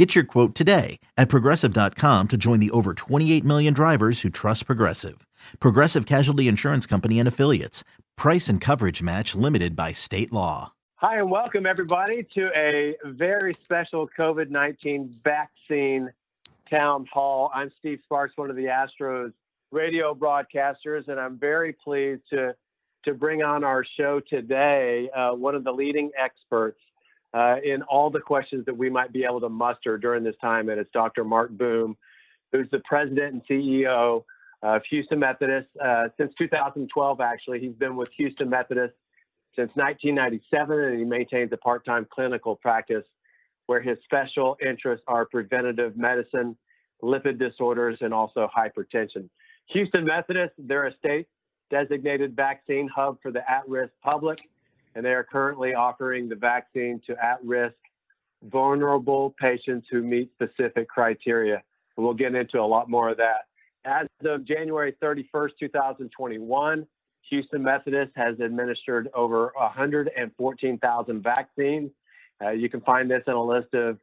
Get your quote today at progressive.com to join the over 28 million drivers who trust Progressive. Progressive Casualty Insurance Company and Affiliates. Price and coverage match limited by state law. Hi, and welcome everybody to a very special COVID 19 vaccine town hall. I'm Steve Sparks, one of the Astros radio broadcasters, and I'm very pleased to, to bring on our show today uh, one of the leading experts uh, in all the questions that we might be able to muster during this time. And it's Dr. Marc Boom, who's the president and CEO of Houston Methodist uh, since 2012. Actually, he's been with Houston Methodist since 1997, and he maintains a part-time clinical practice where his special interests are preventative medicine, lipid disorders, and also hypertension. Houston Methodist, they're a state designated vaccine hub for the at-risk public and they are currently offering the vaccine to at-risk, vulnerable patients who meet specific criteria. And we'll get into a lot more of that. As of January 31st, 2021, Houston Methodist has administered over 114,000 vaccines. Uh, you can find this in a list of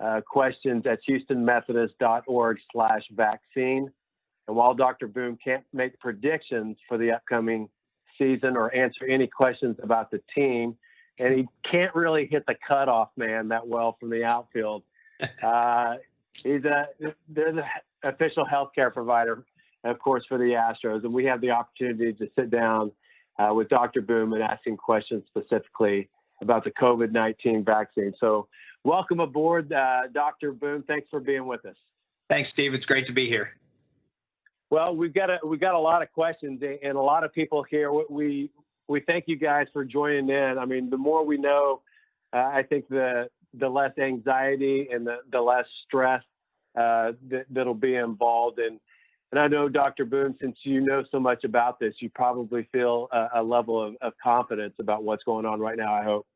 uh, questions at houstonmethodist.org slash vaccine. And while Dr. Boom can't make predictions for the upcoming season or answer any questions about the team. And he can't really hit the cutoff man that well from the outfield. Uh, he's a there's an official healthcare provider, of course, for the Astros, and we have the opportunity to sit down uh, with Dr. Boom and asking questions specifically about the COVID-19 vaccine. So, welcome aboard, uh, Dr. Boom. Thanks for being with us. Thanks, Steve. It's great to be here. Well, we've got a we've got a lot of questions and a lot of people here. We we thank you guys for joining in. I mean, the more we know, uh, I think the the less anxiety and the, the less stress uh, that, that'll be involved. And and I know, Dr. Boom, since you know so much about this, you probably feel a, a level of, of confidence about what's going on right now. I hope.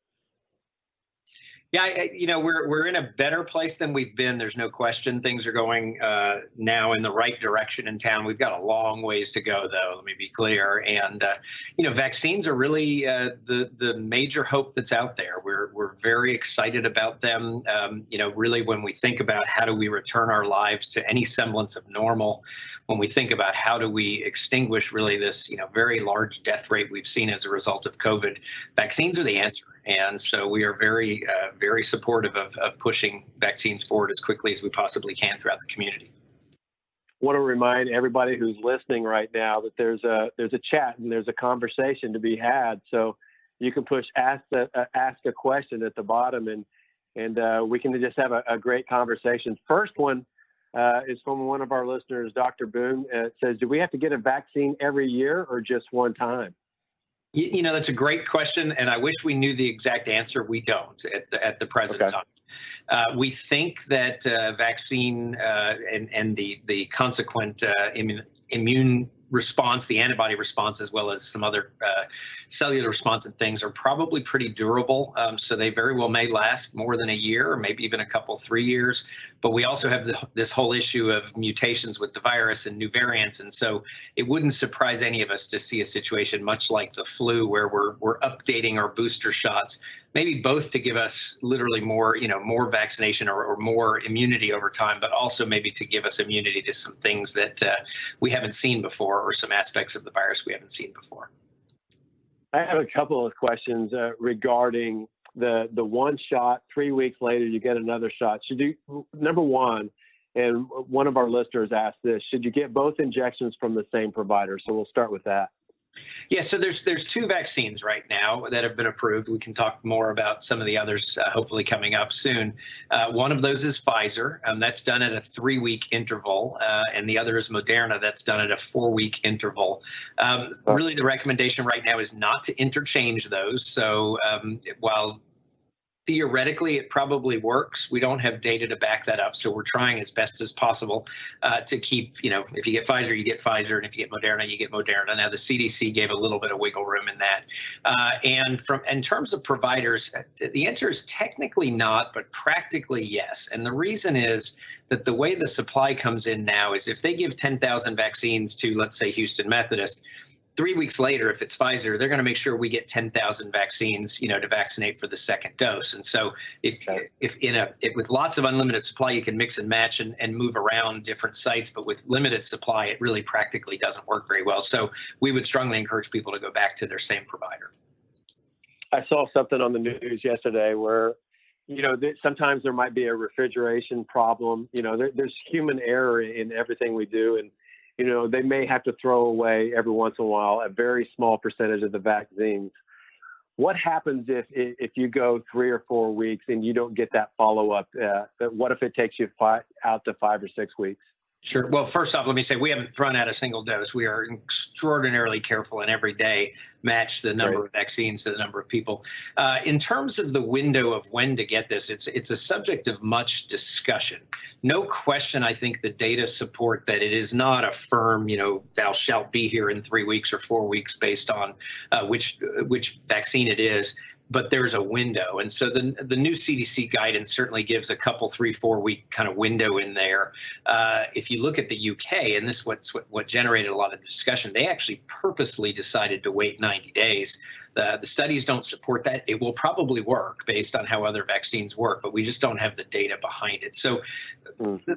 Yeah, I, you know, we're we're in a better place than we've been. There's no question. Things are going uh, now in the right direction in town. We've got a long ways to go, though. Let me be clear. And uh, you know, vaccines are really uh, the the major hope that's out there. We're we're very excited about them. Um, you know, really, when we think about how do we return our lives to any semblance of normal, when we think about how do we extinguish really this you know very large death rate we've seen as a result of COVID, vaccines are the answer. And so we are very, uh, very supportive of, of pushing vaccines forward as quickly as we possibly can throughout the community. I want to remind everybody who's listening right now that there's a there's a chat and there's a conversation to be had. So you can push ask a, uh, ask a question at the bottom and and uh, we can just have a, a, great conversation. First one uh, is from one of our listeners, Dr. Boom. Uh, it says, "Do we have to get a vaccine every year or just one time?" You, you, know, that's a great question, and I wish we knew the exact answer. We don't at the, at the present okay. time. Uh, we think that uh, vaccine uh, and, and the, the consequent uh, immune, immune response, the antibody response, as well as some other uh, cellular response and things are probably pretty durable. Um, so they very well may last more than a year or maybe even a couple, three years. But we also have the, this whole issue of mutations with the virus and new variants. And so it wouldn't surprise any of us to see a situation much like the flu where we're, we're updating our booster shots maybe both to give us literally more, you know, more vaccination or, or more immunity over time, but also maybe to give us immunity to some things that uh, we haven't seen before or some aspects of the virus we haven't seen before. I have a couple of questions uh, regarding the the one shot. Three weeks later, you get another shot. Should you number one? And one of our listeners asked this: Should you get both injections from the same provider? So we'll start with that. Yeah, so there's there's two vaccines right now that have been approved. We can talk more about some of the others, uh, hopefully coming up soon. Uh, one of those is Pfizer, um, that's done at a three-week interval, uh, and the other is Moderna, that's done at a four-week interval. Um, really, the recommendation right now is not to interchange those. So um, while theoretically it probably works. We don't have data to back that up so we're trying as best as possible uh, to keep you know if you get pfizer you get pfizer and if you get moderna you get moderna. Now the cdc gave a little bit of wiggle room in that. Uh, and from in terms of providers the answer is technically not but practically yes. And the reason is that the way the supply comes in now is if they give 10,000 vaccines to let's say houston methodist three weeks later, if it's Pfizer, they're going to make sure we get 10,000 vaccines, you know, to vaccinate for the second dose. And so, if okay. if in a if, with lots of unlimited supply, you can mix and match and, and move around different sites, but with limited supply, it really practically doesn't work very well. So, we would strongly encourage people to go back to their same provider. I saw something on the news yesterday where, you know, sometimes there might be a refrigeration problem. You know, there, there's human error in everything we do, and you know, they may have to throw away every once in a while a very small percentage of the vaccines. What happens if if you go three or four weeks and you don't get that follow up? Uh, what if it takes you five, out to five or six weeks? Sure. Well, first off, let me say we haven't thrown out a single dose. We are extraordinarily careful and every day match the number right. of vaccines to the number of people. Uh, in terms of the window of when to get this, it's it's a subject of much discussion. No question, I think the data support that it is not a firm, you know, thou shalt be here in three weeks or four weeks based on uh, which which vaccine it is but there's a window. And so the, the new CDC guidance certainly gives a couple, three, four week kind of window in there. Uh, if you look at the UK, and this what's what, what generated a lot of discussion, they actually purposely decided to wait 90 days the, the studies don't support that. It will probably work based on how other vaccines work, but we just don't have the data behind it. So mm. the,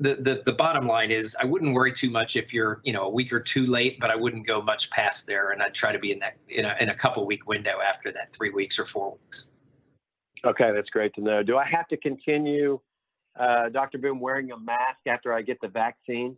the, the, the bottom line is I wouldn't worry too much if you're, you know, a week or two late, but I wouldn't go much past there. And I'd try to be in that, in a, in a couple week window after that three weeks or four weeks. Okay, that's great to know. Do I have to continue, uh, Dr. Boom, wearing a mask after I get the vaccine?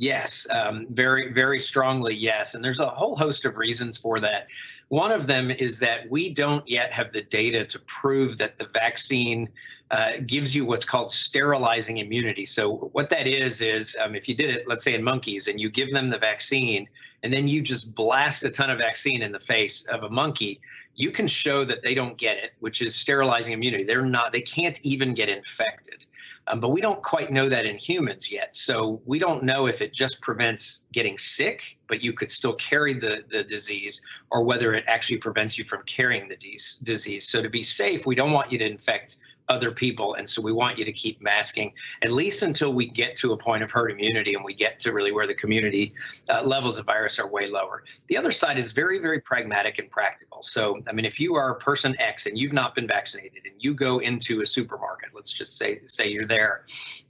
Yes, um, very, very strongly, yes. And there's a whole host of reasons for that. One of them is that we don't yet have the data to prove that the vaccine uh, gives you what's called sterilizing immunity. So, what that is, is um, if you did it, let's say in monkeys, and you give them the vaccine, and then you just blast a ton of vaccine in the face of a monkey, you can show that they don't get it, which is sterilizing immunity. They're not, they can't even get infected. Um, but we don't quite know that in humans yet. So we don't know if it just prevents getting sick, but you could still carry the, the disease, or whether it actually prevents you from carrying the disease. So to be safe, we don't want you to infect other people. And so we want you to keep masking at least until we get to a point of herd immunity and we get to really where the community uh, levels of virus are way lower. The other side is very, very pragmatic and practical. So, I mean, if you are person X and you've not been vaccinated and you go into a supermarket, let's just say, say you're there,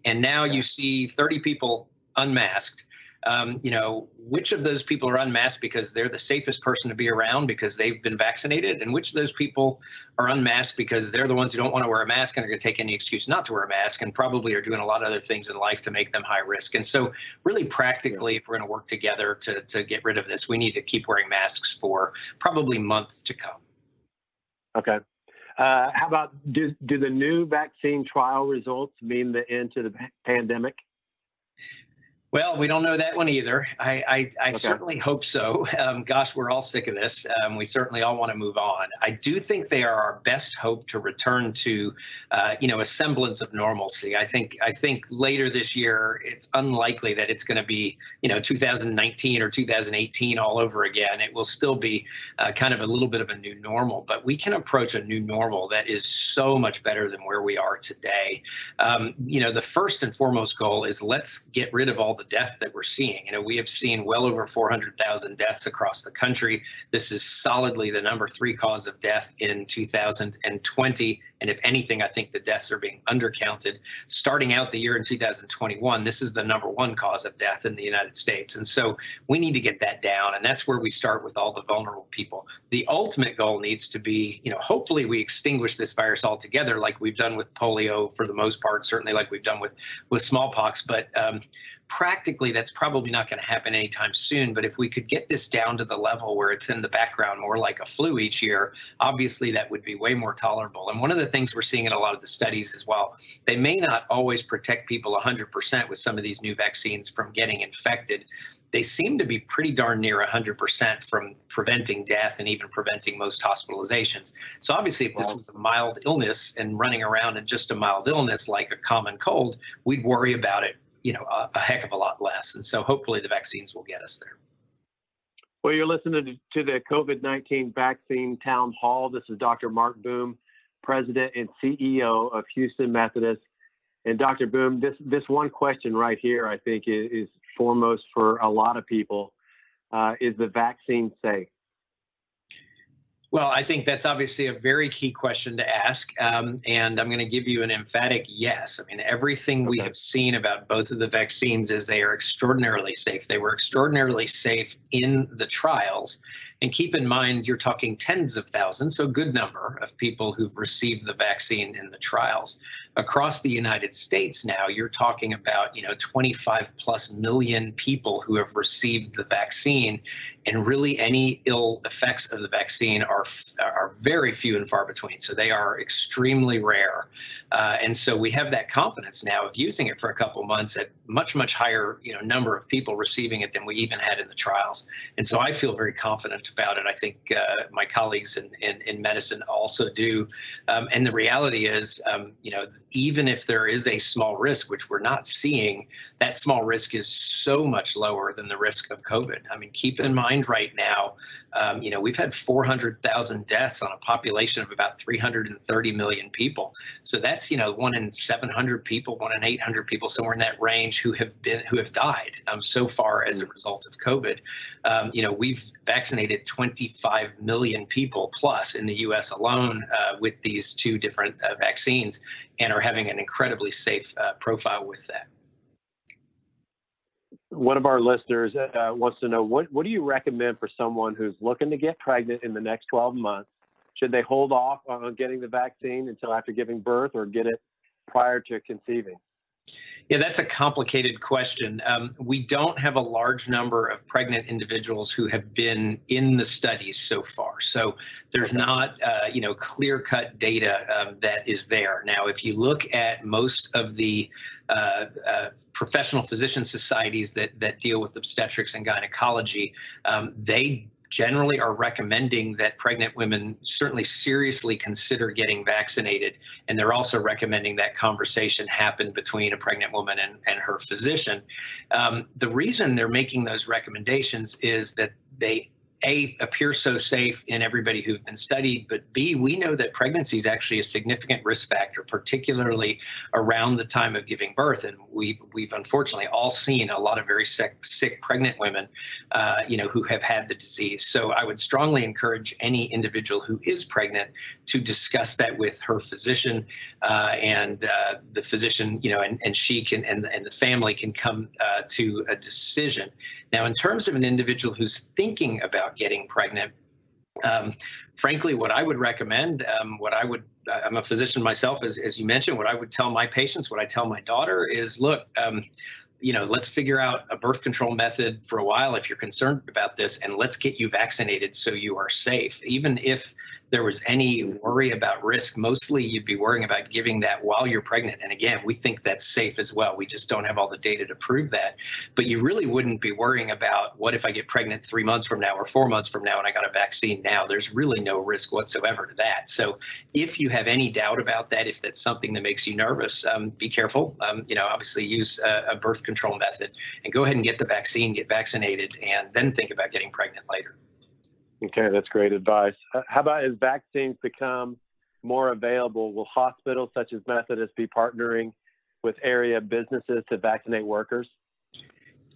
and now you see 30 people unmasked um, you know, which of those people are unmasked because they're the safest person to be around because they've been vaccinated, and which of those people are unmasked because they're the ones who don't want to wear a mask and are going to take any excuse not to wear a mask and probably are doing a lot of other things in life to make them high risk. And so, really practically, if we're going to work together to, to get rid of this, we need to keep wearing masks for probably months to come. Okay. Uh, how about do, do the new vaccine trial results mean the end to the pandemic? Well, we don't know that one either. I, I, I okay. certainly hope so. Um, gosh, we're all sick of this. Um, we certainly all want to move on. I do think they are our best hope to return to, uh, you know, a semblance of normalcy. I think I think later this year, it's unlikely that it's going to be, you know, 2019 or 2018 all over again. It will still be uh, kind of a little bit of a new normal, but we can approach a new normal that is so much better than where we are today. Um, you know, the first and foremost goal is let's get rid of all the death that we're seeing. You know, we have seen well over 400,000 deaths across the country. This is solidly the number three cause of death in 2020. And if anything, I think the deaths are being undercounted. Starting out the year in 2021, this is the number one cause of death in the United States. And so we need to get that down. And that's where we start with all the vulnerable people. The ultimate goal needs to be, you know, hopefully we extinguish this virus altogether, like we've done with polio for the most part, certainly like we've done with, with smallpox. But um, practically, that's probably not going to happen anytime soon. But if we could get this down to the level where it's in the background more like a flu each year, obviously that would be way more tolerable. And one of the things we're seeing in a lot of the studies as well, they may not always protect people 100% with some of these new vaccines from getting infected they seem to be pretty darn near 100% from preventing death and even preventing most hospitalizations. So obviously, if this was a mild illness and running around in just a mild illness like a common cold, we'd worry about it, you know, a, a heck of a lot less. And so hopefully the vaccines will get us there. Well, you're listening to the COVID-19 vaccine town hall. This is Dr. Marc Boom, President and CEO of Houston Methodist. And Dr. Boom, this this one question right here, I think, is, is foremost for a lot of people. Uh, is the vaccine safe? Well, I think that's obviously a very key question to ask. Um, and I'm going to give you an emphatic yes. I mean, everything okay. we have seen about both of the vaccines is they are extraordinarily safe. They were extraordinarily safe in the trials. And keep in mind, you're talking tens of thousands, so a good number of people who've received the vaccine in the trials. Across the United States now, you're talking about, you know, 25 plus million people who have received the vaccine. And really, any ill effects of the vaccine are, are very few and far between. So they are extremely rare. Uh, and so we have that confidence now of using it for a couple months at much, much higher, you know, number of people receiving it than we even had in the trials. And so I feel very confident about it. I think uh, my colleagues in, in, in, medicine also do. Um, and the reality is, um, you know, even if there is a small risk, which we're not seeing, that small risk is so much lower than the risk of COVID. I mean, keep in mind right now, um, you know, we've had 400,000 deaths on a population of about 330 million people. So that's, you know, one in 700 people, one in 800 people, somewhere in that range who have been, who have died um, so far as a mm. result of COVID. Um, you know, we've vaccinated 25 million people plus in the US alone uh, with these two different uh, vaccines and are having an incredibly safe uh, profile with that one of our listeners uh, wants to know what, what do you recommend for someone who's looking to get pregnant in the next 12 months? Should they hold off on getting the vaccine until after giving birth or get it prior to conceiving? Yeah, that's a complicated question. Um, we don't have a large number of pregnant individuals who have been in the studies so far. So there's not, uh, you know, clear-cut data um, that is there. Now, if you look at most of the uh, uh, professional physician societies that that deal with obstetrics and gynecology, um, they generally are recommending that pregnant women certainly seriously consider getting vaccinated. And they're also recommending that conversation happen between a pregnant woman and, and her physician. Um, the reason they're making those recommendations is that they a appear so safe in everybody who've been studied, but B, we know that pregnancy is actually a significant risk factor, particularly around the time of giving birth. And we we've unfortunately all seen a lot of very sick sick pregnant women, uh, you know, who have had the disease. So I would strongly encourage any individual who is pregnant to discuss that with her physician, uh, and uh, the physician, you know, and, and she can and and the family can come uh, to a decision. Now, in terms of an individual who's thinking about about getting pregnant. Um, frankly, what I would recommend, um, what I would, I'm a physician myself, as, as you mentioned, what I would tell my patients, what I tell my daughter is, look, um, you know, let's figure out a birth control method for a while if you're concerned about this, and let's get you vaccinated so you are safe. Even if there was any worry about risk, mostly you'd be worrying about giving that while you're pregnant. And again, we think that's safe as well. We just don't have all the data to prove that. But you really wouldn't be worrying about what if I get pregnant three months from now or four months from now and I got a vaccine now. There's really no risk whatsoever to that. So if you have any doubt about that, if that's something that makes you nervous, um, be careful. Um, you know, obviously use a, a birth control method and go ahead and get the vaccine, get vaccinated, and then think about getting pregnant later. Okay, that's great advice. Uh, how about as vaccines become more available, will hospitals such as Methodist be partnering with area businesses to vaccinate workers?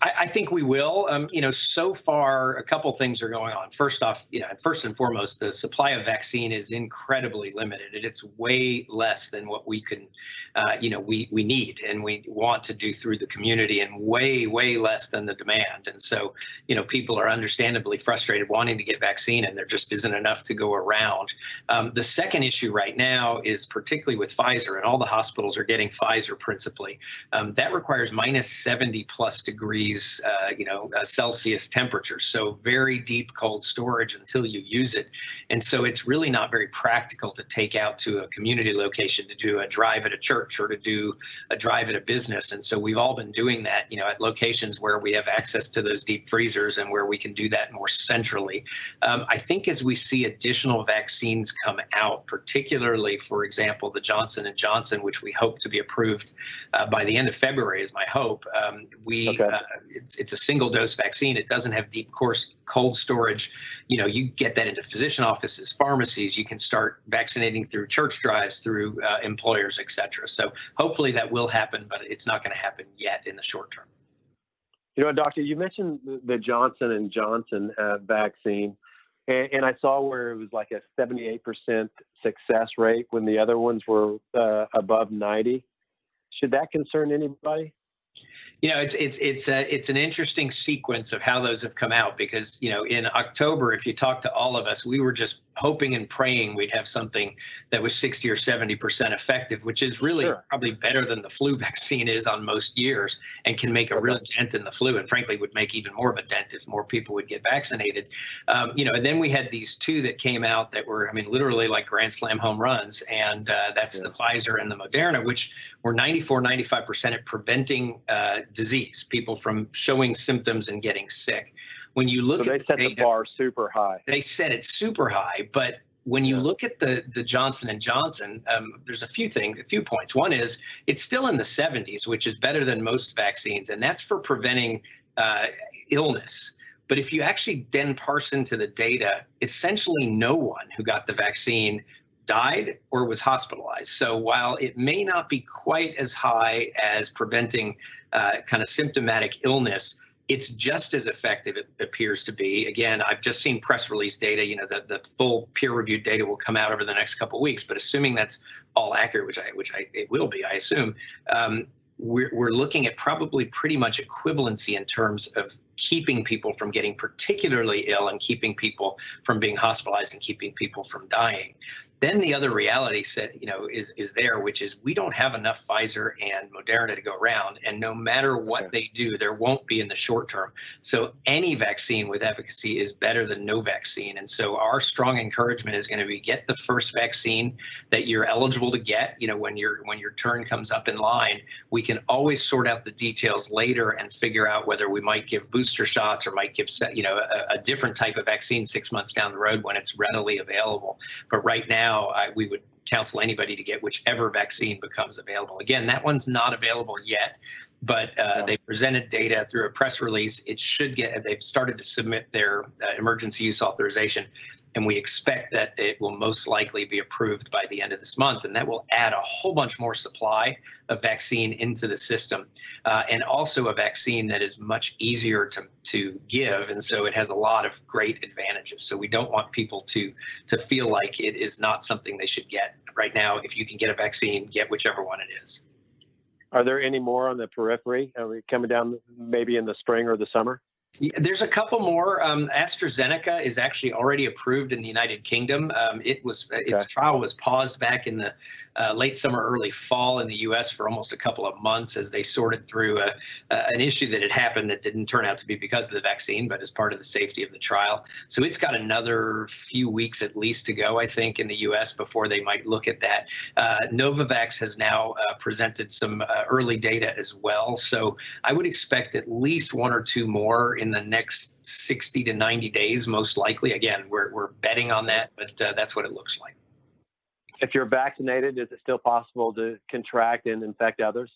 I, I think we will. Um, you know, so far, a couple things are going on. First off, you know, first and foremost, the supply of vaccine is incredibly limited. It's way less than what we can, uh, you know, we we need and we want to do through the community, and way way less than the demand. And so, you know, people are understandably frustrated wanting to get vaccine, and there just isn't enough to go around. Um, the second issue right now is particularly with Pfizer, and all the hospitals are getting Pfizer principally. Um, that requires minus 70 plus degrees, uh, you know, uh, Celsius temperatures. So very deep cold storage until you use it. And so it's really not very practical to take out to a community location to do a drive at a church or to do a drive at a business. And so we've all been doing that, you know, at locations where we have access to those deep freezers and where we can do that more centrally. Um, I think as we see additional vaccines come out, particularly, for example, the Johnson and Johnson, which we hope to be approved uh, by the end of February, is my hope. Um, we okay. uh, it's, it's a single dose vaccine. It doesn't have deep course cold storage. You know, you get that into physician offices, pharmacies. You can start vaccinating through church drives, through uh, employers, et cetera. So hopefully that will happen, but it's not going to happen yet in the short term. You know, doctor, you mentioned the Johnson and Johnson uh, vaccine, and, and, I saw where it was like a 78% success rate when the other ones were uh, above 90. Should that concern anybody? You know it's it's it's a, it's an interesting sequence of how those have come out because you know in October if you talk to all of us we were just hoping and praying we'd have something that was 60 or 70 percent effective which is really sure. probably better than the flu vaccine is on most years and can make a real dent in the flu and frankly would make even more of a dent if more people would get vaccinated um, you know and then we had these two that came out that were I mean literally like grand slam home runs and uh, that's yeah. the Pfizer and the Moderna which were 94 95 percent at preventing uh, disease, people from showing symptoms and getting sick. When you look so at they set the, data, the bar super high. They set it super high, but when you yeah. look at the the Johnson and Johnson, um, there's a few things, a few points. One is it's still in the 70s, which is better than most vaccines, and that's for preventing uh, illness. But if you actually then parse into the data, essentially no one who got the vaccine died or was hospitalized. So while it may not be quite as high as preventing uh, kind of symptomatic illness, it's just as effective it appears to be. Again i've just seen press release data you know the, the full peer reviewed data will come out over the next couple of weeks but assuming that's all accurate which i which i it will be i assume um, we're, we're looking at probably pretty much equivalency in terms of keeping people from getting particularly ill and keeping people from being hospitalized and keeping people from dying then the other reality set, you know, is is there, which is we don't have enough Pfizer and Moderna to go around, and no matter what they do, there won't be in the short term. So any vaccine with efficacy is better than no vaccine, and so our strong encouragement is going to be get the first vaccine that you're eligible to get. You know, when your when your turn comes up in line, we can always sort out the details later and figure out whether we might give booster shots or might give you know a, a different type of vaccine six months down the road when it's readily available. But right now now, I, we would counsel anybody to get whichever vaccine becomes available. Again, that one's not available yet, but uh, yeah. they presented data through a press release. It should get, they've started to submit their uh, emergency use authorization and we expect that it will most likely be approved by the end of this month. And that will add a whole bunch more supply of vaccine into the system, uh, and also a vaccine that is much easier to, to give. And so it has a lot of great advantages. So we don't want people to, to feel like it is not something they should get. Right now, if you can get a vaccine, get whichever one it is. Are there any more on the periphery? Are we coming down maybe in the spring or the summer? Yeah, there's a couple more. Um, AstraZeneca is actually already approved in the United Kingdom. Um, it was okay. its trial was paused back in the uh, late summer, early fall in the U.S. for almost a couple of months as they sorted through a, uh, an issue that had happened that didn't turn out to be because of the vaccine, but as part of the safety of the trial. So it's got another few weeks at least to go, I think, in the U.S. before they might look at that. Uh, Novavax has now uh, presented some uh, early data as well, so I would expect at least one or two more in the next 60 to 90 days, most likely. Again, we're, we're betting on that, but uh, that's what it looks like. If you're vaccinated, is it still possible to contract and infect others?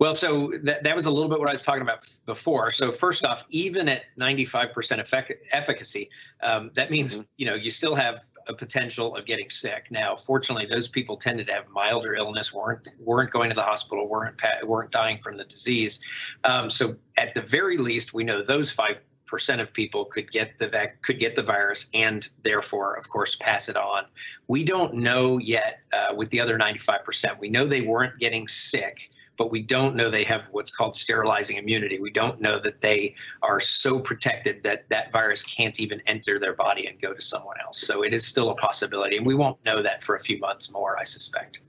Well, so that, that was a little bit what I was talking about before. So first off, even at 95% effect, efficacy, um, that means mm-hmm. you know you still have a potential of getting sick. Now, fortunately, those people tended to have milder illness, weren't weren't going to the hospital, weren't weren't dying from the disease. Um, so at the very least, we know those five percent of people could get the vac- could get the virus and therefore of course pass it on we don't know yet uh, with the other 95% we know they weren't getting sick but we don't know they have what's called sterilizing immunity. We don't know that they are so protected that that virus can't even enter their body and go to someone else. So it is still a possibility, and we won't know that for a few months more, I suspect.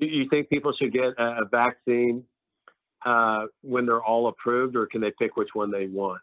Do you think people should get a vaccine uh, when they're all approved, or can they pick which one they want?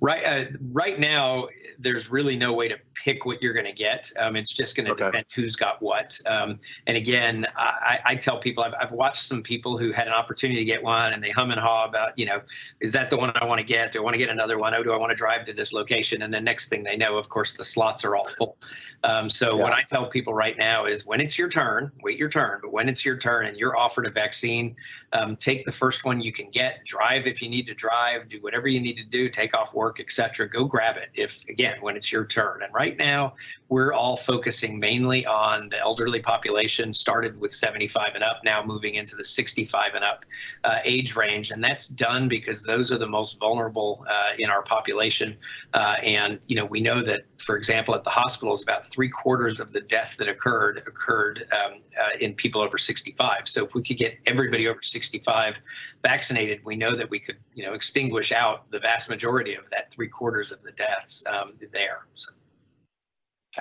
Right, uh, right now, there's really no way to pick what you're going to get. Um, it's just going to okay. depend who's got what. Um, and again, I, I, tell people I've, I've watched some people who had an opportunity to get one, and they hum and haw about, you know, is that the one I want to get? Do I want to get another one? Oh, do I want to drive to this location? And the next thing they know, of course, the slots are all full. Um, so yeah. what I tell people right now is, when it's your turn, wait your turn. But when it's your turn and you're offered a vaccine, um, take the first one you can get. Drive if you need to drive. Do whatever you need to do. Take off work, etc. Go grab it if again when it's your turn. And right now we're all focusing mainly on the elderly population. Started with 75 and up, now moving into the 65 and up uh, age range, and that's done because those are the most vulnerable uh, in our population. Uh, and you know we know that, for example, at the hospitals, about three quarters of the death that occurred occurred um, uh, in people over 65. So if we could get everybody over 65 vaccinated, we know that we could you know extinguish out the vast majority of that three quarters of the deaths um, there. So.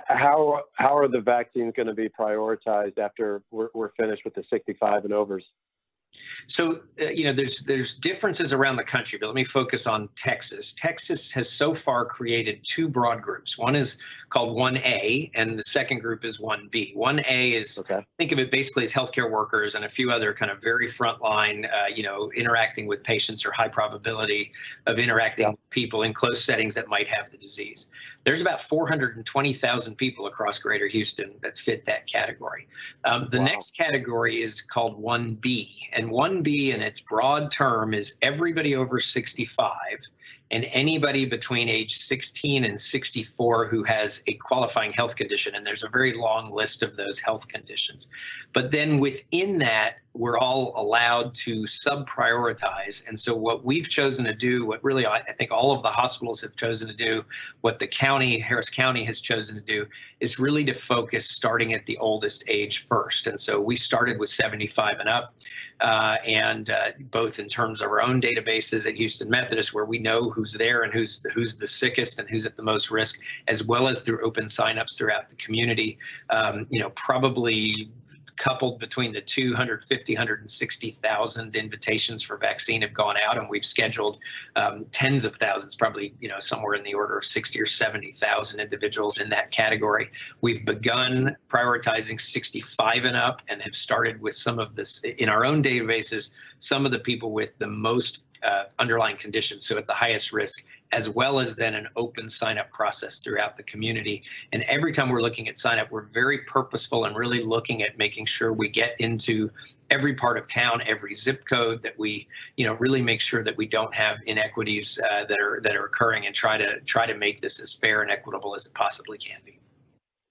How how are the vaccines going to be prioritized after we're, we're finished with the 65 and overs? So uh, you know, there's there's differences around the country, but let me focus on Texas. Texas has so far created two broad groups. One is called 1A, and the second group is 1B. 1A is okay. think of it basically as healthcare workers and a few other kind of very frontline, uh, you know, interacting with patients or high probability of interacting yeah. with people in close settings that might have the disease. There's about 420,000 people across Greater Houston that fit that category. Um, the wow. next category is called 1B, and 1B in its broad term is everybody over 65 and anybody between age 16 and 64 who has a qualifying health condition. And there's a very long list of those health conditions. But then within that, we're all allowed to sub prioritize. And so, what we've chosen to do, what really I think all of the hospitals have chosen to do, what the county, Harris County, has chosen to do, is really to focus starting at the oldest age first. And so, we started with 75 and up, uh, and uh, both in terms of our own databases at Houston Methodist, where we know who's there and who's who's the sickest and who's at the most risk, as well as through open signups throughout the community. Um, you know, probably coupled between the 250, 160,000 invitations for vaccine have gone out, and we've scheduled um, tens of thousands, probably you know somewhere in the order of 60 or 70,000 individuals in that category. We've begun prioritizing 65 and up, and have started with some of this in our own databases. Some of the people with the most uh, underlying conditions, so at the highest risk, as well as then an open sign up process throughout the community. And every time we're looking at sign up, we're very purposeful and really looking at making sure we get into every part of town, every zip code that we, you know, really make sure that we don't have inequities uh, that are that are occurring and try to try to make this as fair and equitable as it possibly can be.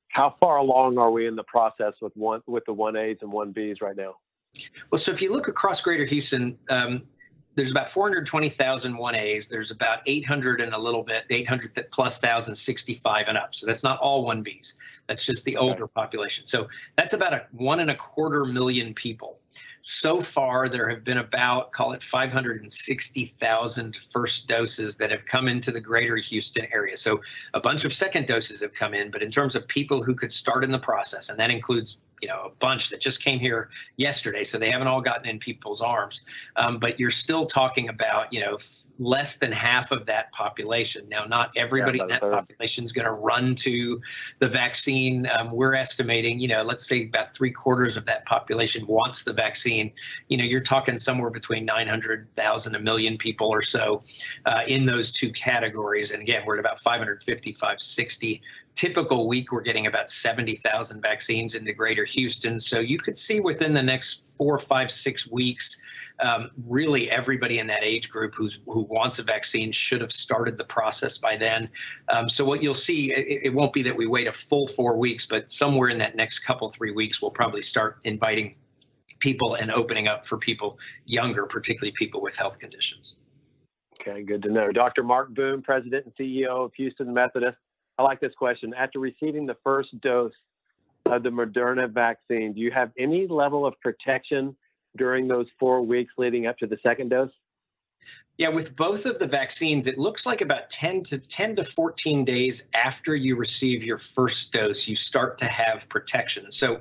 How far along are we in the process with one with the one A's and one B's right now? Well, so if you look across Greater Houston, um, there's about 420,000 1As. There's about 800 and a little bit, 800 plus thousand 65 and up. So that's not all 1Bs. That's just the older okay. population. So that's about a one and a quarter million people. So far, there have been about, call it 560,000 first doses that have come into the greater Houston area. So a bunch of second doses have come in, but in terms of people who could start in the process, and that includes you know a bunch that just came here yesterday so they haven't all gotten in people's arms um, but you're still talking about you know f- less than half of that population now not everybody yeah, in that population is going to run to the vaccine um, we're estimating you know let's say about three quarters of that population wants the vaccine. You know you're talking somewhere between 900000 a million people or so uh, in those two categories. And again we're at about 550 560 typical week, we're getting about 70,000 vaccines into greater Houston. So you could see within the next four, five, six weeks, um, really everybody in that age group who's who wants a vaccine should have started the process by then. Um, so what you'll see, it, it, won't be that we wait a full four weeks, but somewhere in that next couple three weeks, we'll probably start inviting people and opening up for people younger, particularly people with health conditions. Okay, good to know. Dr. Marc Boom, President and CEO of Houston Methodist. I like this question. After receiving the first dose of the Moderna vaccine, do you have any level of protection during those four weeks leading up to the second dose? Yeah, with both of the vaccines, it looks like about 10 to 10 to 14 days after you receive your first dose, you start to have protection. So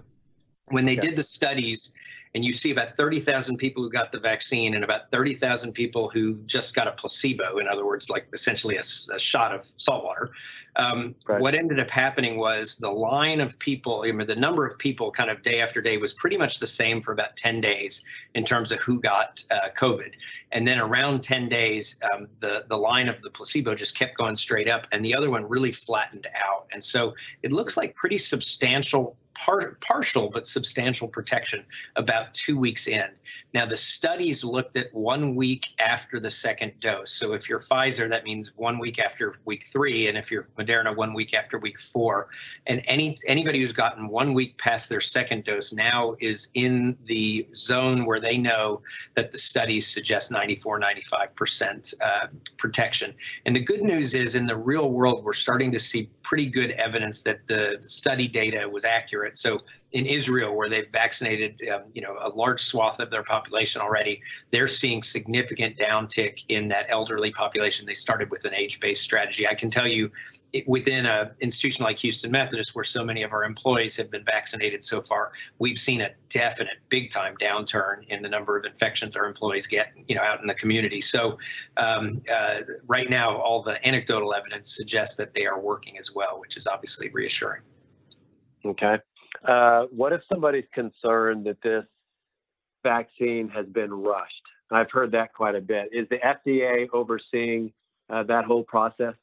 when they okay. did the studies, and you see about 30,000 people who got the vaccine and about 30,000 people who just got a placebo, in other words, like essentially a, a shot of salt water. Um, right. What ended up happening was the line of people, I mean, the number of people kind of day after day was pretty much the same for about 10 days in terms of who got uh, COVID. And then around 10 days, um, the, the line of the placebo just kept going straight up and the other one really flattened out. And so it looks like pretty substantial part, partial but substantial protection about two weeks in. Now, the studies looked at one week after the second dose. So if you're Pfizer, that means one week after week three, and if you're Moderna, one week after week four. And any anybody who's gotten one week past their second dose now is in the zone where they know that the studies suggest 94, 95% uh, protection. And the good news is in the real world, we're starting to see pretty good evidence that the, the study data was accurate. So in Israel, where they've vaccinated, um, you know, a large swath of their population already, they're seeing significant downtick in that elderly population. They started with an age-based strategy. I can tell you, it, within an institution like Houston Methodist, where so many of our employees have been vaccinated so far, we've seen a definite, big-time downturn in the number of infections our employees get, you know, out in the community. So, um, uh, right now, all the anecdotal evidence suggests that they are working as well, which is obviously reassuring. Okay. Uh, what if somebody's concerned that this vaccine has been rushed? I've heard that quite a bit. Is the FDA overseeing uh, that whole process?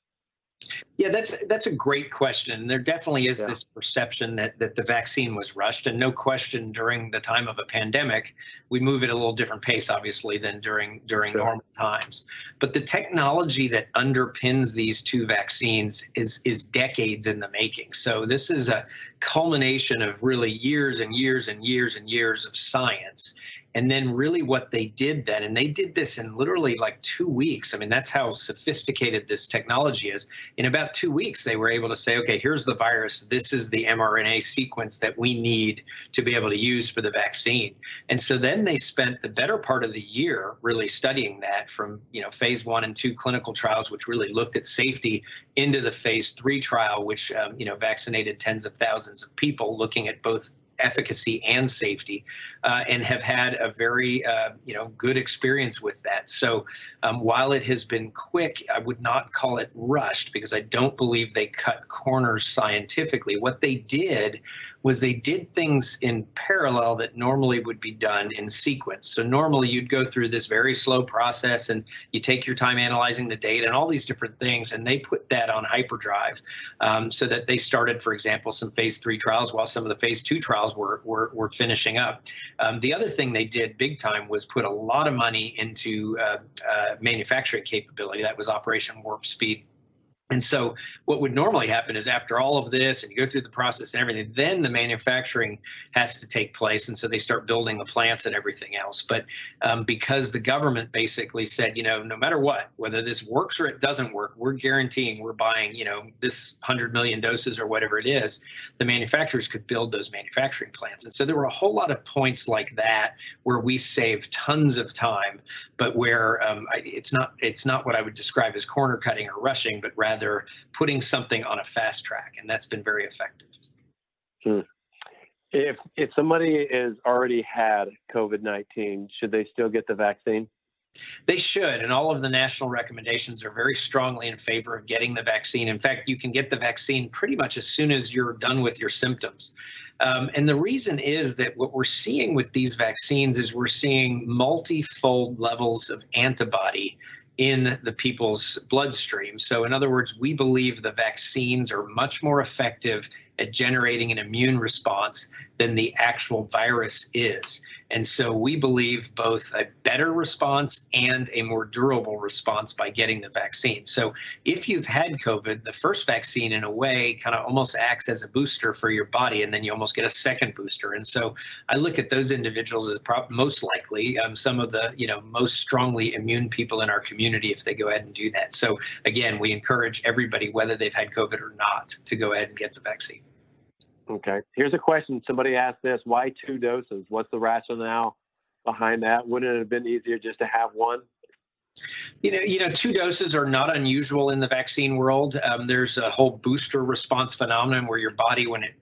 Yeah, that's that's a great question. There definitely is yeah. this perception that that the vaccine was rushed, and no question during the time of a pandemic, we move at a little different pace, obviously, than during during sure. normal times. But the technology that underpins these two vaccines is is decades in the making. So this is a culmination of really years and years and years and years of science and then really what they did then and they did this in literally like two weeks. I mean that's how sophisticated this technology is. In about two weeks they were able to say okay here's the virus. This is the mrna sequence that we need to be able to use for the vaccine. And so then they spent the better part of the year really studying that from you know phase one and two clinical trials which really looked at safety into the phase three trial which um, you know vaccinated tens of thousands of people looking at both efficacy and safety, uh, and have had a very uh, you know good experience with that. So um, while it has been quick, I would not call it rushed because I don't believe they cut corners scientifically. What they did was they did things in parallel that normally would be done in sequence. So normally you'd go through this very slow process and you take your time analyzing the data and all these different things, and they put that on hyperdrive um, so that they started, for example, some phase three trials while some of the phase two trials were, were, were finishing up. Um, the other thing they did big time was put a lot of money into uh, uh, manufacturing capability. That was Operation Warp Speed and so, what would normally happen is after all of this and you go through the process and everything, then the manufacturing has to take place. And so they start building the plants and everything else. But um, because the government basically said, you know, no matter what, whether this works or it doesn't work, we're guaranteeing we're buying, you know, this 100 million doses or whatever it is, the manufacturers could build those manufacturing plants. And so there were a whole lot of points like that where we saved tons of time, but where um, it's not it's not what I would describe as corner cutting or rushing, but rather rather putting something on a fast track, and that's been very effective. Hmm. If if somebody has already had COVID nineteen, should they still get the vaccine? They should, and all of the national recommendations are very strongly in favor of getting the vaccine. In fact, you can get the vaccine pretty much as soon as you're done with your symptoms. Um, and the reason is that what we're seeing with these vaccines is we're seeing multifold levels of antibody in the people's bloodstream. So, in other words, we believe the vaccines are much more effective at generating an immune response than the actual virus is. And so we believe both a better response and a more durable response by getting the vaccine. So if you've had COVID, the first vaccine, in a way, kind of almost acts as a booster for your body, and then you almost get a second booster. And so I look at those individuals as pro- most likely um, some of the you know most strongly immune people in our community if they go ahead and do that. So again, we encourage everybody, whether they've had COVID or not, to go ahead and get the vaccine. Okay. Here's a question. Somebody asked this: Why two doses? What's the rationale behind that? Wouldn't it have been easier just to have one? You know, you know, two doses are not unusual in the vaccine world. Um, there's a whole booster response phenomenon where your body, when it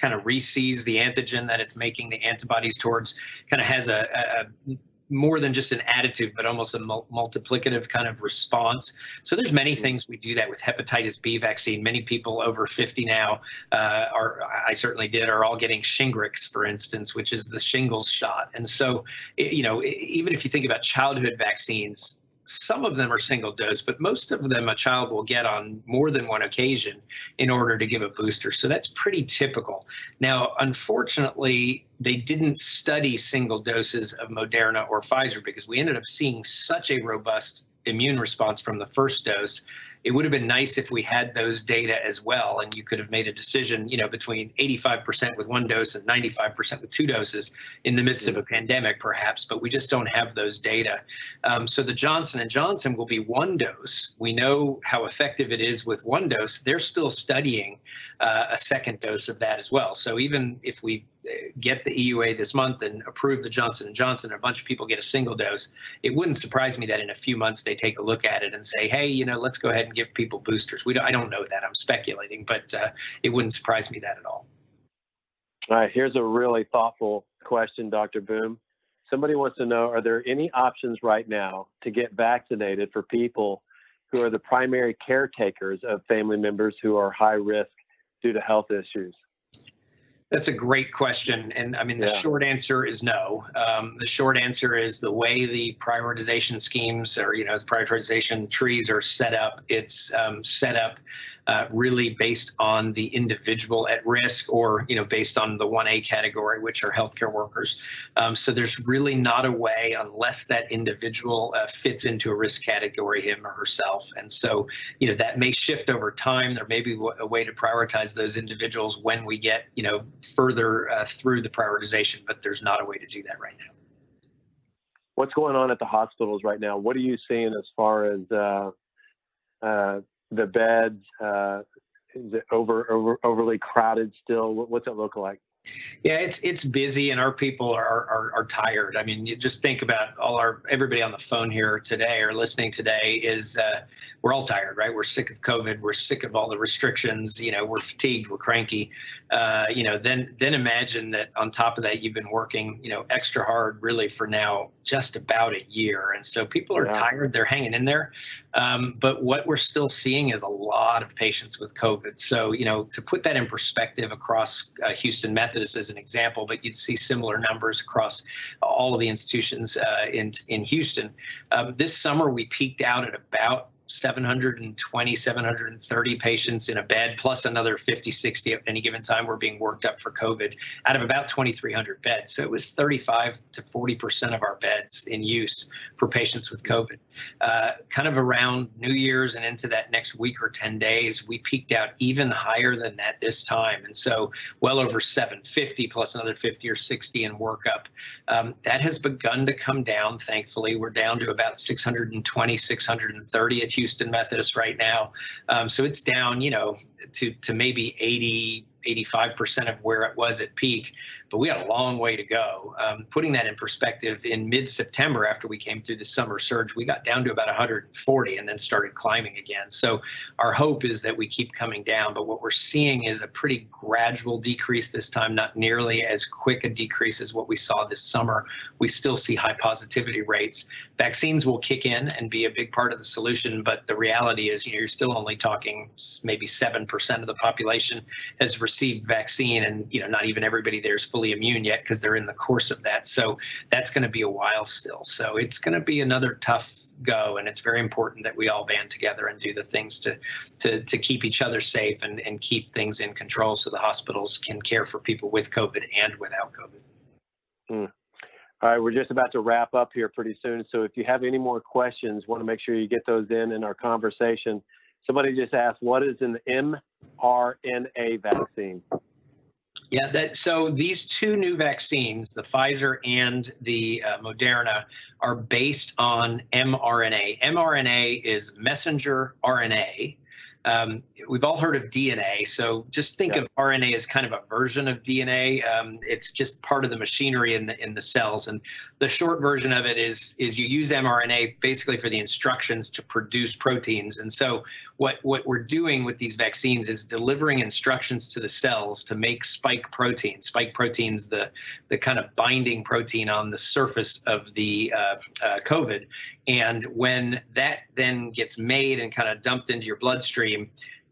kind of resees the antigen that it's making the antibodies towards, kind of has a, a more than just an additive, but almost a multiplicative kind of response. So there's many mm-hmm. things we do that with hepatitis B vaccine. Many people over 50 now uh, are, I certainly did, are all getting Shingrix, for instance, which is the shingles shot. And so, you know, even if you think about childhood vaccines, some of them are single dose, but most of them a child will get on more than one occasion in order to give a booster. So that's pretty typical. Now, unfortunately, they didn't study single doses of Moderna or Pfizer because we ended up seeing such a robust immune response from the first dose it would have been nice if we had those data as well and you could have made a decision you know between 85% with one dose and 95% with two doses in the midst of a pandemic perhaps but we just don't have those data. Um, so the johnson & johnson will be one dose. We know how effective it is with one dose. They're still studying uh, a second dose of that as well. So even if we get the eua this month and approve the johnson & johnson a bunch of people get a single dose it wouldn't surprise me that in a few months they take a look at it and say hey you know let's go ahead and give people boosters. We don't, I don't know that. I'm speculating, but uh, it wouldn't surprise me that at all. All right. Here's a really thoughtful question, Dr. Boom. Somebody wants to know Are there any options right now to get vaccinated for people who are the primary caretakers of family members who are high risk due to health issues? That's a great question. And I mean, the yeah. short answer is no. Um, the short answer is the way the prioritization schemes or, you know, the prioritization trees are set up, it's um, set up uh, really based on the individual at risk or you know based on the 1A category, which are healthcare workers. Um, so there's really not a way unless that individual uh, fits into a risk category, him or herself. And so you know that may shift over time. There may be a way to prioritize those individuals when we get you know further uh, through the prioritization, but there's not a way to do that right now. What's going on at the hospitals right now? What are you seeing as far as uh, uh, the beds? Uh, is it over, over overly crowded still? What's it look like? Yeah, it's it's busy, and our people are, are are tired. I mean, you just think about all our everybody on the phone here today or listening today is uh, we're all tired, right? We're sick of COVID. We're sick of all the restrictions. You know, we're fatigued. We're cranky. Uh, you know, then then imagine that on top of that, you've been working, you know, extra hard really for now just about a year, and so people are yeah. tired. They're hanging in there. Um, but what we're still seeing is a lot of patients with COVID. So you know, to put that in perspective across uh, Houston Met Methodist as an example, but you'd see similar numbers across all of the institutions uh, in in Houston. Um, this summer, we peaked out at about 720, 730 patients in a bed, plus another 50, 60 at any given time were being worked up for COVID out of about 2,300 beds. So it was 35 to 40% of our beds in use for patients with COVID. Uh, kind of around New Year's and into that next week or 10 days, we peaked out even higher than that this time. And so well over 750 plus another 50 or 60 in workup. Um, that has begun to come down, thankfully. We're down to about 620, 630 at Houston Methodist right now. Um, so it's down, you know, to, to maybe 80, 85% of where it was at peak but we had a long way to go. Um, putting that in perspective, in mid September, after we came through the summer surge, we got down to about 140 and then started climbing again. So our hope is that we keep coming down, but what we're seeing is a pretty gradual decrease this time, not nearly as quick a decrease as what we saw this summer. We still see high positivity rates. Vaccines will kick in and be a big part of the solution, but the reality is you know, you're still only talking maybe 7% of the population has received vaccine, and you know not even everybody there is fully fully immune yet because they're in the course of that. So that's going to be a while still. So it's going to be another tough go, and it's very important that we all band together and do the things to to to keep each other safe and and keep things in control so the hospitals can care for people with COVID and without COVID. Hmm. All right, we're just about to wrap up here pretty soon. So if you have any more questions, want to make sure you get those in in our conversation. Somebody just asked, what is an mRNA vaccine? Yeah, that, so these two new vaccines, the Pfizer and the uh, Moderna, are based on mRNA. mRNA is messenger RNA, um, we've all heard of DNA, so just think yeah. of RNA as kind of a version of DNA. Um, it's just part of the machinery in the in the cells, and the short version of it is is you use mRNA basically for the instructions to produce proteins. And so what what we're doing with these vaccines is delivering instructions to the cells to make spike proteins. Spike proteins, the the kind of binding protein on the surface of the uh, uh, COVID, and when that then gets made and kind of dumped into your bloodstream,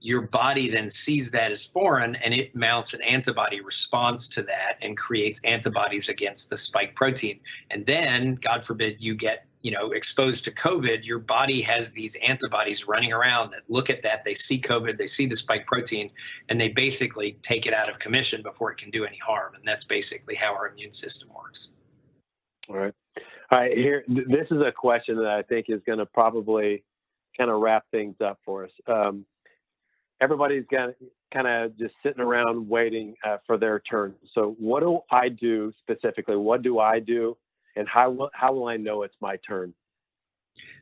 your body then sees that as foreign and it mounts an antibody response to that and creates antibodies against the spike protein. And then, God forbid, you get you know exposed to covid your body has these antibodies running around that look at that they see covid they see the spike protein and they basically take it out of commission before it can do any harm and that's basically how our immune system works all right all right, here. This is a question that I think is going to probably kind of wrap things up for us. Um, everybody's got kind of just sitting around waiting uh, for their turn. So, what do I do specifically? What do I do, and how how will I know it's my turn?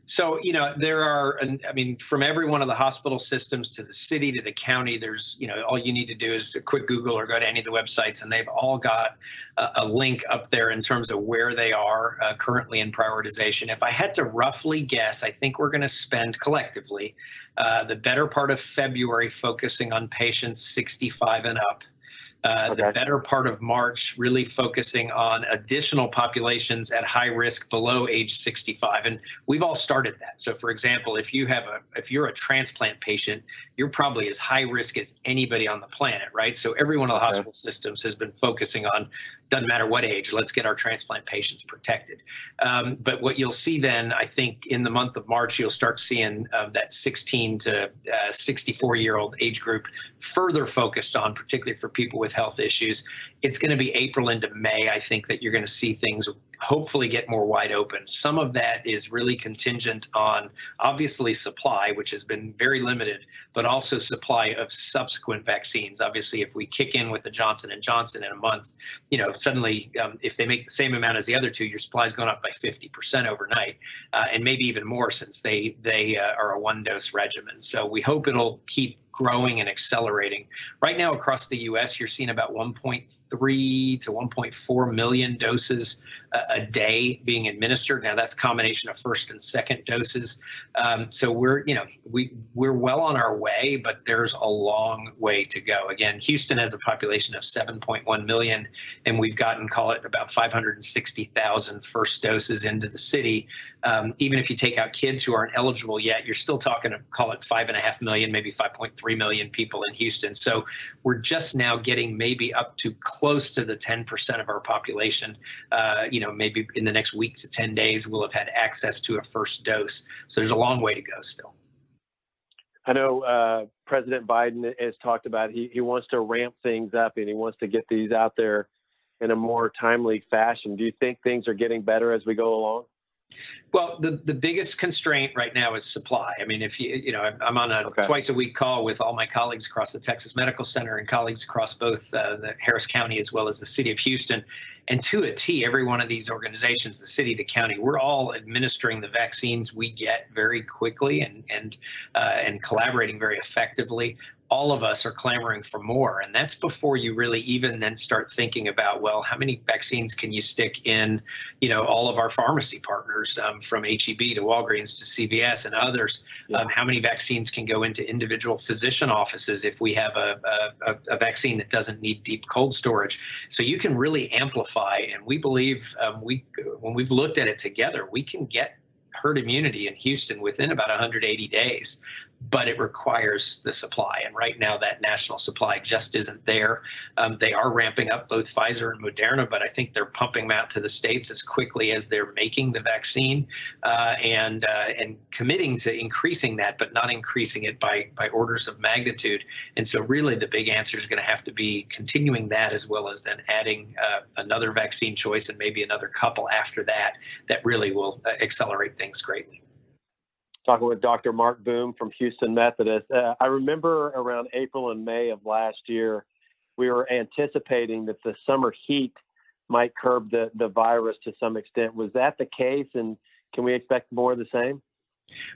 So, you know, there are, I mean, from every one of the hospital systems to the city to the county, there's, you know, all you need to do is a quick Google or go to any of the websites, and they've all got a, link up there in terms of where they are uh, currently in prioritization. If I had to roughly guess, I think we're going to spend collectively uh, the better part of February focusing on patients 65 and up. Uh, okay. the better part of March, really focusing on additional populations at high risk below age 65. And we've all started that. So, for example, if you have a if you're a transplant patient, you're probably as high risk as anybody on the planet, right? So every one of the okay. hospital systems has been focusing on doesn't matter what age, let's get our transplant patients protected. Um, but what you'll see then, I think, in the month of March, you'll start seeing uh, that 16 to uh, 64 year old age group further focused on, particularly for people with health issues. It's going to be April into May, I think, that you're going to see things hopefully get more wide open. Some of that is really contingent on obviously supply, which has been very limited, but also supply of subsequent vaccines. Obviously, if we kick in with the Johnson and Johnson in a month, you know, suddenly um, if they make the same amount as the other two, your supply is going up by 50% overnight, uh, and maybe even more since they they uh, are a one dose regimen. So we hope it'll keep growing and accelerating. Right now, across the U.S., you're seeing about 1.3 to 1.4 million doses a, day being administered. Now, that's combination of first and second doses. Um, so we're, you know, we we're well on our way, but there's a long way to go. Again, Houston has a population of 7.1 million, and we've gotten, call it, about 560,000 first doses into the city. Um, even if you take out kids who aren't eligible yet, you're still talking, to call it five and a half million, maybe 5.3 3 million people in Houston. So we're just now getting maybe up to close to the 10% of our population. Uh, you know, maybe in the next week to 10 days, we'll have had access to a first dose. So there's a long way to go still. I know uh, President Biden has talked about he, he wants to ramp things up and he wants to get these out there in a more timely fashion. Do you think things are getting better as we go along? Well, the, the biggest constraint right now is supply. I mean, if you, you know, I'm on a okay. twice a week call with all my colleagues across the Texas Medical Center and colleagues across both uh, the Harris County as well as the city of Houston. And to a T, every one of these organizations, the city, the county, we're all administering the vaccines we get very quickly and and uh, and collaborating very effectively all of us are clamoring for more. And that's before you really even then start thinking about, well, how many vaccines can you stick in, you know, all of our pharmacy partners um, from HEB to Walgreens to CVS and others? Yeah. Um, how many vaccines can go into individual physician offices if we have a, a, a, vaccine that doesn't need deep cold storage? So you can really amplify. And we believe um, we, when we've looked at it together, we can get herd immunity in Houston within about 180 days. But it requires the supply. And right now, that national supply just isn't there. Um, they are ramping up both Pfizer and Moderna, but I think they're pumping them out to the states as quickly as they're making the vaccine uh, and uh, and committing to increasing that, but not increasing it by by orders of magnitude. And so, really, the big answer is going to have to be continuing that as well as then adding uh, another vaccine choice and maybe another couple after that. That really will uh, accelerate things greatly talking with Dr. Marc Boom from Houston Methodist. Uh, I remember around April and May of last year, we were anticipating that the summer heat might curb the, the virus to some extent. Was that the case? And can we expect more of the same?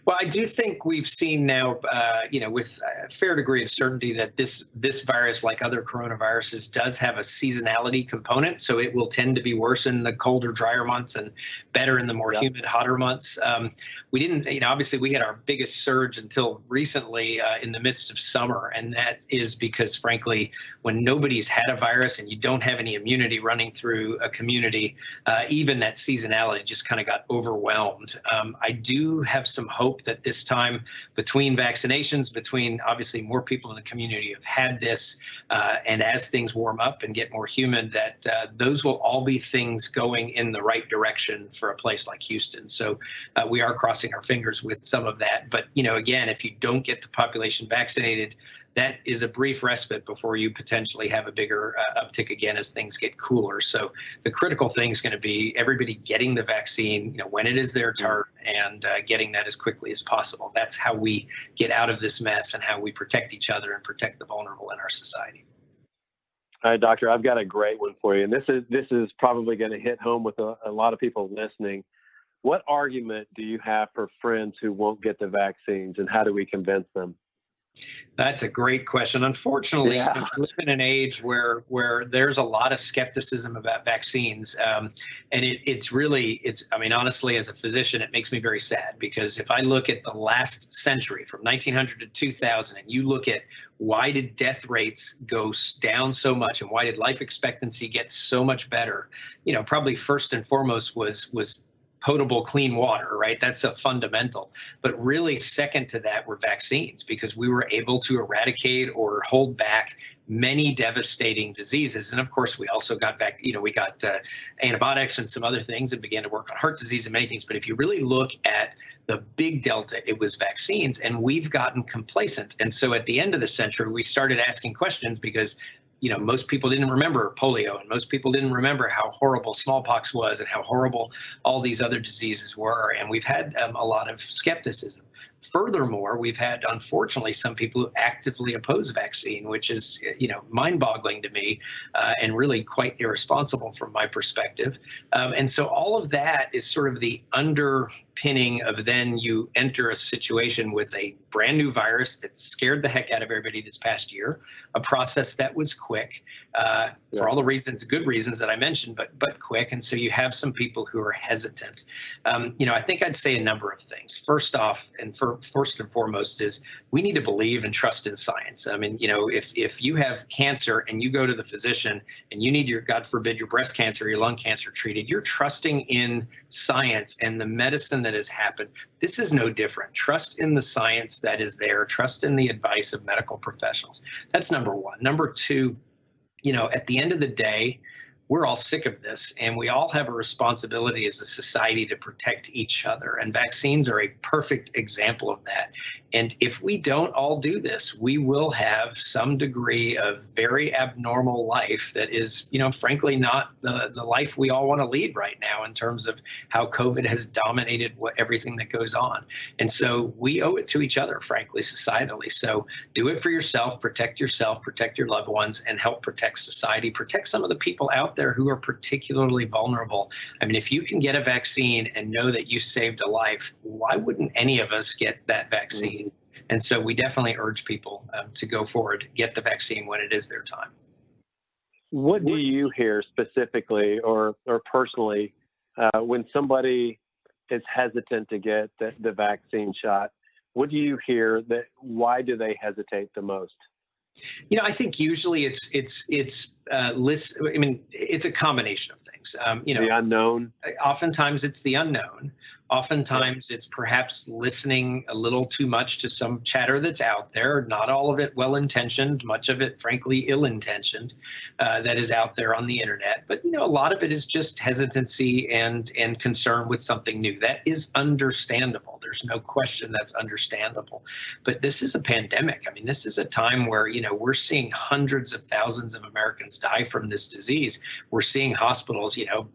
Well, I do think we've seen now, uh, you know, with a fair degree of certainty that this this virus, like other coronaviruses, does have a seasonality component. So it will tend to be worse in the colder, drier months and better in the more yep. humid, hotter months. Um, we didn't, you know, obviously we had our biggest surge until recently uh, in the midst of summer, and that is because, frankly, when nobody's had a virus and you don't have any immunity running through a community, uh, even that seasonality just kind of got overwhelmed. Um, I do have some some hope that this time, between vaccinations, between obviously more people in the community have had this, uh, and as things warm up and get more humid, that uh, those will all be things going in the right direction for a place like Houston. So uh, we are crossing our fingers with some of that. But you know, again, if you don't get the population vaccinated, that is a brief respite before you potentially have a bigger uh, uptick again as things get cooler. So the critical thing is going to be everybody getting the vaccine, you know, when it is their turn, and uh, getting that as quickly as possible. That's how we get out of this mess and how we protect each other and protect the vulnerable in our society. All right, doctor, I've got a great one for you, and this is this is probably going to hit home with a, a lot of people listening. What argument do you have for friends who won't get the vaccines, and how do we convince them? That's a great question. Unfortunately, yeah. we live in an age where where there's a lot of skepticism about vaccines, um, and it, it's really it's. I mean, honestly, as a physician, it makes me very sad because if I look at the last century, from 1900 to 2000, and you look at why did death rates go down so much, and why did life expectancy get so much better, you know, probably first and foremost was was potable clean water right? That's a fundamental. But really second to that were vaccines because we were able to eradicate or hold back many devastating diseases. And of course we also got back you know we got uh, antibiotics and some other things and began to work on heart disease and many things. But if you really look at the big delta it was vaccines and we've gotten complacent. And so at the end of the century we started asking questions because you know, most people didn't remember polio and most people didn't remember how horrible smallpox was and how horrible all these other diseases were. And we've had um, a lot of skepticism. Furthermore, we've had, unfortunately, some people who actively oppose vaccine, which is, you know, mind-boggling to me uh, and really quite irresponsible from my perspective. Um, and so all of that is sort of the underpinning of then you enter a situation with a brand new virus that scared the heck out of everybody this past year, a process that was quick uh, yeah. for all the reasons, good reasons that I mentioned, but but quick. And so you have some people who are hesitant. Um, you know, I think I'd say a number of things. First off, and for, first and foremost, is we need to believe and trust in science. I mean, you know, if if you have cancer and you go to the physician and you need your God forbid your breast cancer or your lung cancer treated, you're trusting in science and the medicine that has happened. This is no different. Trust in the science that is there. Trust in the advice of medical professionals. That's number one. Number two you know, at the end of the day, we're all sick of this, and we all have a responsibility as a society to protect each other. And vaccines are a perfect example of that. And if we don't all do this, we will have some degree of very abnormal life that is, you know, frankly, not the, the life we all want to lead right now in terms of how COVID has dominated what, everything that goes on. And so we owe it to each other, frankly, societally. So do it for yourself, protect yourself, protect your loved ones, and help protect society, protect some of the people out there who are particularly vulnerable. I mean, if you can get a vaccine and know that you saved a life, why wouldn't any of us get that vaccine? And so we definitely urge people um, to go forward, get the vaccine when it is their time. What do you hear specifically or, or personally uh, when somebody is hesitant to get the, the vaccine shot? What do you hear that why do they hesitate the most? You know, I think usually it's it's it's uh, list. I mean, it's a combination of things. Um, you know, the unknown. Oftentimes, it's the unknown Oftentimes, it's perhaps listening a little too much to some chatter that's out there, not all of it well intentioned, much of it, frankly, ill intentioned, uh, that is out there on the internet. But, you know, a lot of it is just hesitancy and, and concern with something new. That is understandable. There's no question that's understandable. But this is a pandemic. I mean, this is a time where, you know, we're seeing hundreds of thousands of Americans die from this disease. We're seeing hospitals, you know,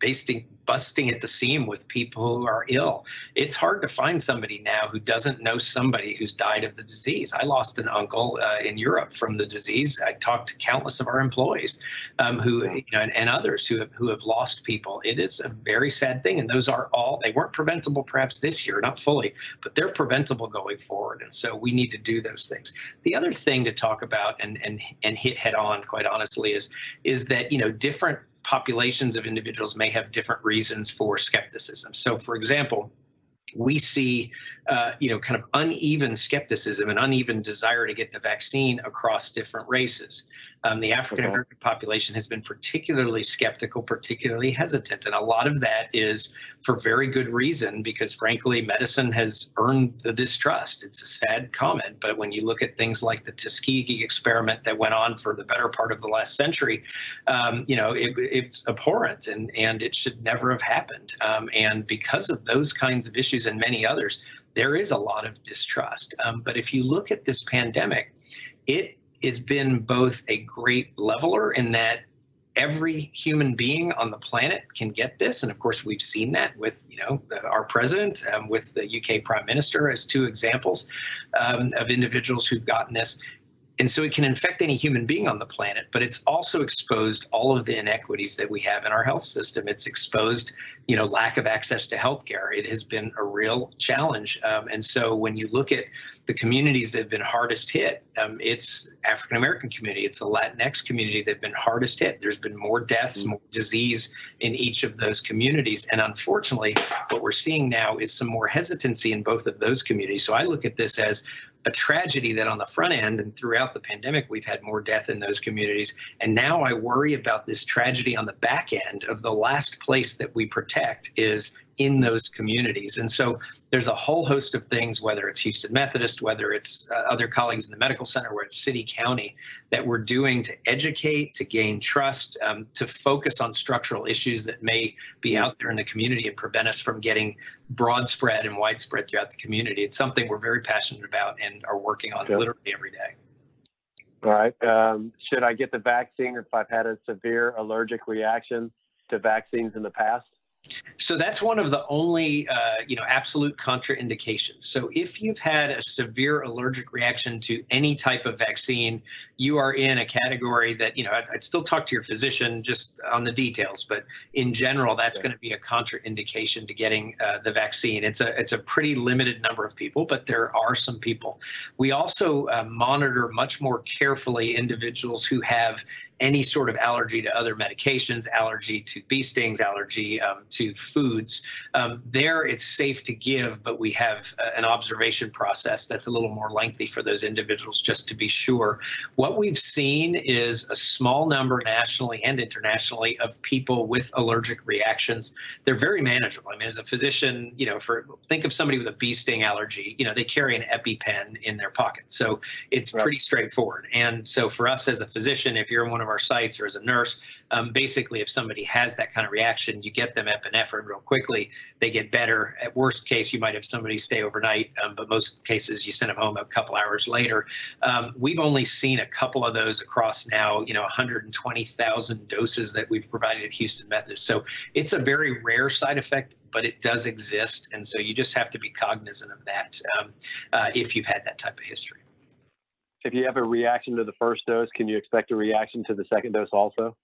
basting, busting at the seam with people who are ill. It's hard to find somebody now who doesn't know somebody who's died of the disease. I lost an uncle uh, in Europe from the disease. I talked to countless of our employees um, who, you know, and, and, others who have, who have lost people. It is a very sad thing. And those are all, they weren't preventable perhaps this year, not fully, but they're preventable going forward. And so we need to do those things. The other thing to talk about and, and, and hit head on, quite honestly, is, is that, you know, different populations of individuals may have different reasons for skepticism. So, for example, we see, uh, you know, kind of uneven skepticism and uneven desire to get the vaccine across different races. Um, the African American okay. population has been particularly skeptical, particularly hesitant. And a lot of that is for very good reason, because frankly, medicine has earned the distrust. It's a sad comment, but when you look at things like the Tuskegee experiment that went on for the better part of the last century, um, you know, it, it's abhorrent and, and it should never have happened. Um, and because of those kinds of issues and many others, there is a lot of distrust. Um, but if you look at this pandemic, it has been both a great leveler in that every human being on the planet can get this and of course we've seen that with you know our president um, with the uk prime minister as two examples um, of individuals who've gotten this and so it can infect any human being on the planet, but it's also exposed all of the inequities that we have in our health system. It's exposed, you know, lack of access to healthcare. It has been a real challenge. Um, and so when you look at the communities that have been hardest hit, um, it's African American community, it's the Latinx community that have been hardest hit. There's been more deaths, more disease in each of those communities. And unfortunately, what we're seeing now is some more hesitancy in both of those communities. So I look at this as a tragedy that on the front end and throughout the pandemic, we've had more death in those communities. And now I worry about this tragedy on the back end of the last place that we protect is in those communities. And so there's a whole host of things, whether it's Houston Methodist, whether it's uh, other colleagues in the medical center, whether it's city, county, that we're doing to educate, to gain trust, um, to focus on structural issues that may be out there in the community and prevent us from getting broad spread and widespread throughout the community. It's something we're very passionate about and are working on literally every day. All right. Um, should I get the vaccine if I've had a severe allergic reaction to vaccines in the past? So that's one of the only, uh, you know, absolute contraindications. So if you've had a severe allergic reaction to any type of vaccine, you are in a category that, you know, I'd, I'd still talk to your physician just on the details, but in general, that's going to be a contraindication to getting uh, the vaccine. It's a it's a pretty limited number of people, but there are some people. We also uh, monitor much more carefully individuals who have any sort of allergy to other medications, allergy to bee stings, allergy um, to foods. Um, there, it's safe to give, but we have uh, an observation process that's a little more lengthy for those individuals just to be sure. What we've seen is a small number nationally and internationally of people with allergic reactions. They're very manageable. I mean, as a physician, you know, for think of somebody with a bee sting allergy, you know, they carry an EpiPen in their pocket. So it's right. pretty straightforward. And so for us as a physician, if you're in one of our sites or as a nurse, um, basically, if somebody has that kind of reaction, you get them epinephrine real quickly. They get better. At worst case, you might have somebody stay overnight, um, but most cases you send them home a couple hours later. Um, we've only seen a couple of those across now, you know, 120,000 doses that we've provided at Houston Methodist. So it's a very rare side effect, but it does exist, and so you just have to be cognizant of that um, uh, if you've had that type of history if you have a reaction to the first dose, can you expect a reaction to the second dose also?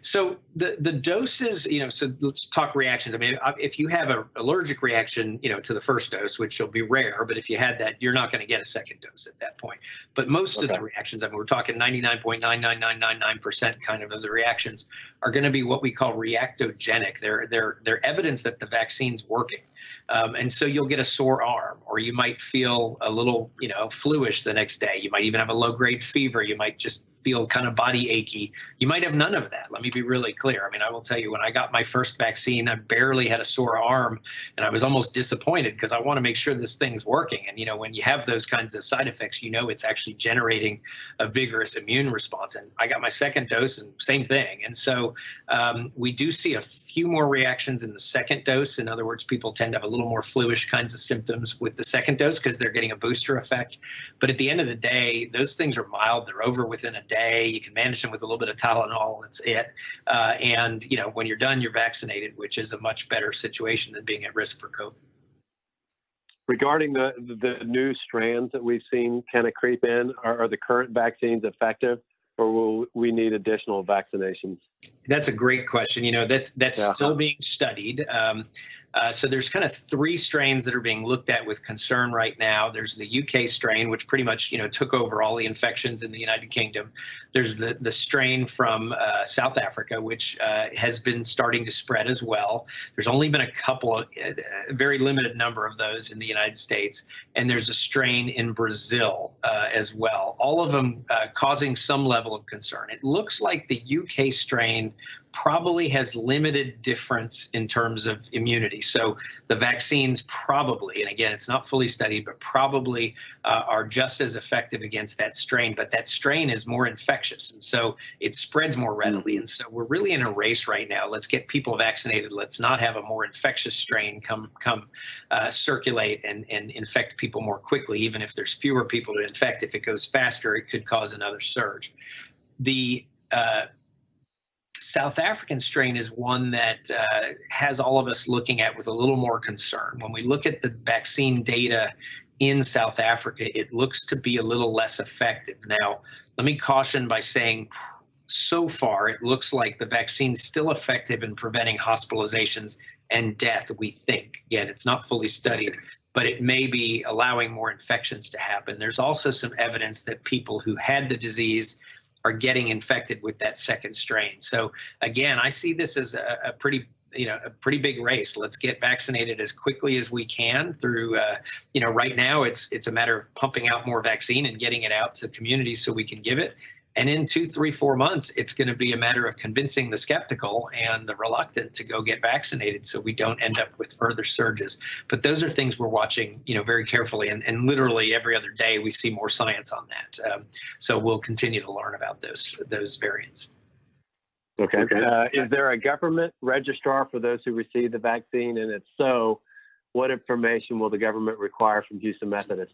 So the the doses, you know, so let's talk reactions. I mean, uh, if you have an allergic reaction, you know, to the first dose, which will be rare, but if you had that, you're not going to get a second dose at that point. But most okay. of the reactions, I mean, we're talking 99.99999% kind of of the reactions are going to be what we call reactogenic. They're they're they're evidence that the vaccine's working. Um, and so you'll get a sore arm, or you might feel a little, you know, fluish the next day. You might even have a low grade fever. You might just feel kind of body achy. You might have none of that. Let me be really clear. I mean, I will tell you, when I got my first vaccine, I barely had a sore arm, and I was almost disappointed because I want to make sure this thing's working. And you know, when you have those kinds of side effects, you know it's actually generating a vigorous immune response. And I got my second dose, and same thing. And so um, we do see a few more reactions in the second dose. In other words, people tend to have a little more fluish kinds of symptoms with the second dose because they're getting a booster effect. But at the end of the day, those things are mild. They're over within a day. You can manage them with a little bit of Tylenol. That's it. Uh, and you know, when you're done, you're vaccinated, which is a much better situation than being at risk for COVID. Regarding the the new strands that we've seen kind of creep in, are, are the current vaccines effective? or will we need additional vaccinations? That's a great question. You know, that's that's yeah. still being studied. Um, uh, so there's kind of three strains that are being looked at with concern right now. There's the UK strain, which pretty much you know took over all the infections in the United Kingdom. There's the the strain from uh, South Africa, which uh, has been starting to spread as well. There's only been a couple, of, a uh, very limited number of those in the United States, and there's a strain in Brazil uh, as well. All of them uh, causing some level of concern. It looks like the UK strain probably has limited difference in terms of immunity. So the vaccines probably, and again, it's not fully studied, but probably uh, are just as effective against that strain. But that strain is more infectious, and so it spreads more readily. Mm-hmm. And so we're really in a race right now. Let's get people vaccinated. Let's not have a more infectious strain come come uh, circulate and and infect people more quickly. Even if there's fewer people to infect, if it goes faster, it could cause another surge. The uh, South African strain is one that uh, has all of us looking at with a little more concern. When we look at the vaccine data in South Africa, it looks to be a little less effective. Now, let me caution by saying so far it looks like the vaccine is still effective in preventing hospitalizations and death, we think. Again, it's not fully studied, but it may be allowing more infections to happen. There's also some evidence that people who had the disease are getting infected with that second strain. So again, I see this as a, a pretty you know a pretty big race let's get vaccinated as quickly as we can through uh, you know right now it's it's a matter of pumping out more vaccine and getting it out to communities so we can give it and in two, three, four months, it's going to be a matter of convincing the skeptical and the reluctant to go get vaccinated so we don't end up with further surges. But those are things we're watching, you know, very carefully. And, and literally every other day we see more science on that. Um, so we'll continue to learn about those, those variants. Okay. Uh, is there a government registrar for those who receive the vaccine? And if so, what information will the government require from Houston Methodist?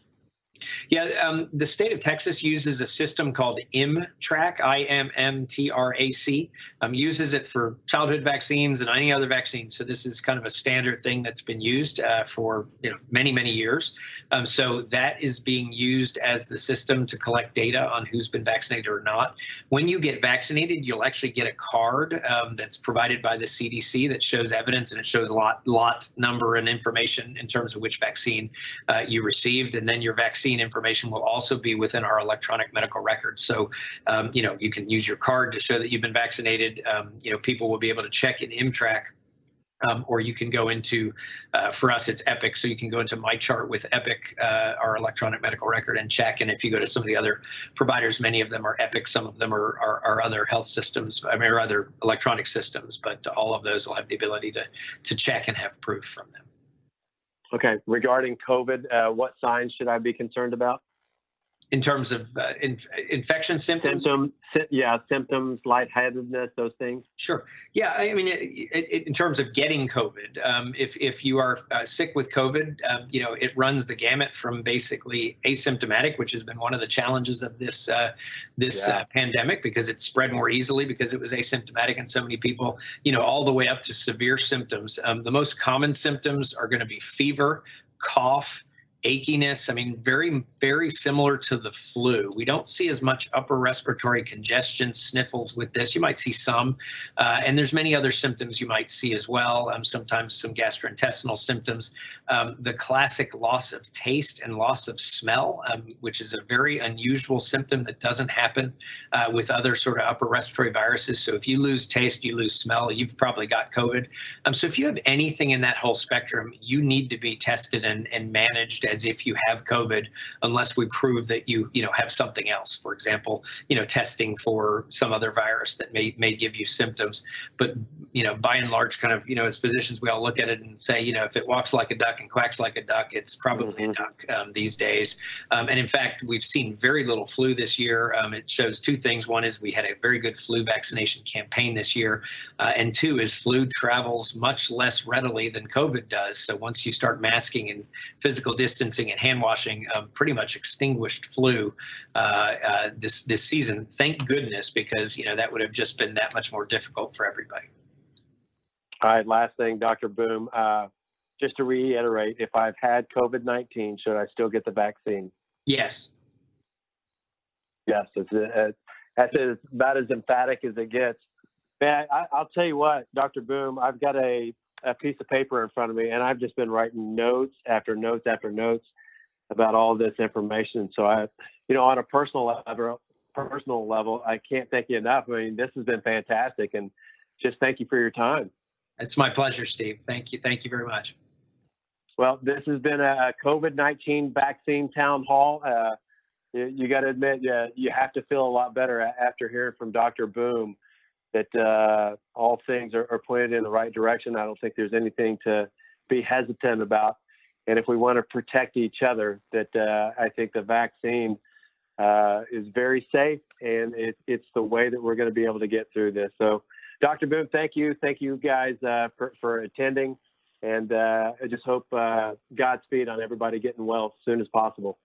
Yeah, um, the state of Texas uses a system called ImmTrac, I-M-M-T-R-A-C, um, uses it for childhood vaccines and any other vaccines. So this is kind of a standard thing that's been used uh, for you know many many years. Um, so that is being used as the system to collect data on who's been vaccinated or not. When you get vaccinated, you'll actually get a card um, that's provided by the CDC that shows evidence and it shows a lot lot number and information in terms of which vaccine uh, you received, and then your vaccine vaccine information will also be within our electronic medical records. So, um, you know, you can use your card to show that you've been vaccinated. Um, you know, people will be able to check in ImmTrac um, or you can go into, uh, for us, it's Epic. So you can go into MyChart with Epic, uh, our electronic medical record, and check. And if you go to some of the other providers, many of them are Epic, some of them are, are, are other health systems, I mean, or other electronic systems, but all of those will have the ability to, to check and have proof from them. Okay. Regarding COVID, uh, what signs should I be concerned about? In terms of uh, in, infection symptoms? Symptoms, yeah, symptoms, lightheadedness, those things. Sure. Yeah, I mean, it, it, in terms of getting COVID, um, if if you are uh, sick with COVID, um, you know, it runs the gamut from basically asymptomatic, which has been one of the challenges of this uh, this yeah. Uh, pandemic because it spread more easily because it was asymptomatic in so many people. You know, all the way up to severe symptoms. Um, the most common symptoms are going to be fever, cough achiness. I mean, very, very similar to the flu. We don't see as much upper respiratory congestion, sniffles with this. You might see some, uh, and there's many other symptoms you might see as well. Um, sometimes some gastrointestinal symptoms. Um, the classic loss of taste and loss of smell, um, which is a very unusual symptom that doesn't happen uh, with other sort of upper respiratory viruses. So if you lose taste, you lose smell, you've probably got COVID. Um, so if you have anything in that whole spectrum, you need to be tested and, and managed as if you have COVID, unless we prove that you you know have something else. For example, you know testing for some other virus that may may give you symptoms. But you know by and large, kind of you know as physicians, we all look at it and say you know if it walks like a duck and quacks like a duck, it's probably mm-hmm. a duck um, these days. Um, and in fact, we've seen very little flu this year. Um, it shows two things. One is we had a very good flu vaccination campaign this year, uh, and two is flu travels much less readily than COVID does. So once you start masking and physical distancing and hand washing, um, pretty much extinguished flu uh, uh, this this season. Thank goodness, because you know that would have just been that much more difficult for everybody. All right, last thing, Dr. Boom. Uh, just to reiterate, if I've had COVID 19, should I still get the vaccine? Yes. Yes, it's, that's about as emphatic as it gets. Man, I, will tell you what, Dr. Boom, I've got a, a piece of paper in front of me, and I've just been writing notes after notes after notes about all this information. So I, you know, on a personal level, personal level, I can't thank you enough. I mean, this has been fantastic, and just thank you for your time. It's my pleasure, Steve. Thank you. Thank you very much. Well, this has been a COVID 19 vaccine town hall. Uh, you, you got to admit, yeah, you have to feel a lot better after hearing from Dr. Boom that uh, all things are, are, pointed in the right direction. I don't think there's anything to be hesitant about. And if we want to protect each other, that uh, I think the vaccine uh, is very safe and it, it's the way that we're going to be able to get through this. So, Dr. Boom, thank you. Thank you guys uh, for, for attending. And uh, I just hope uh, Godspeed on everybody getting well as soon as possible.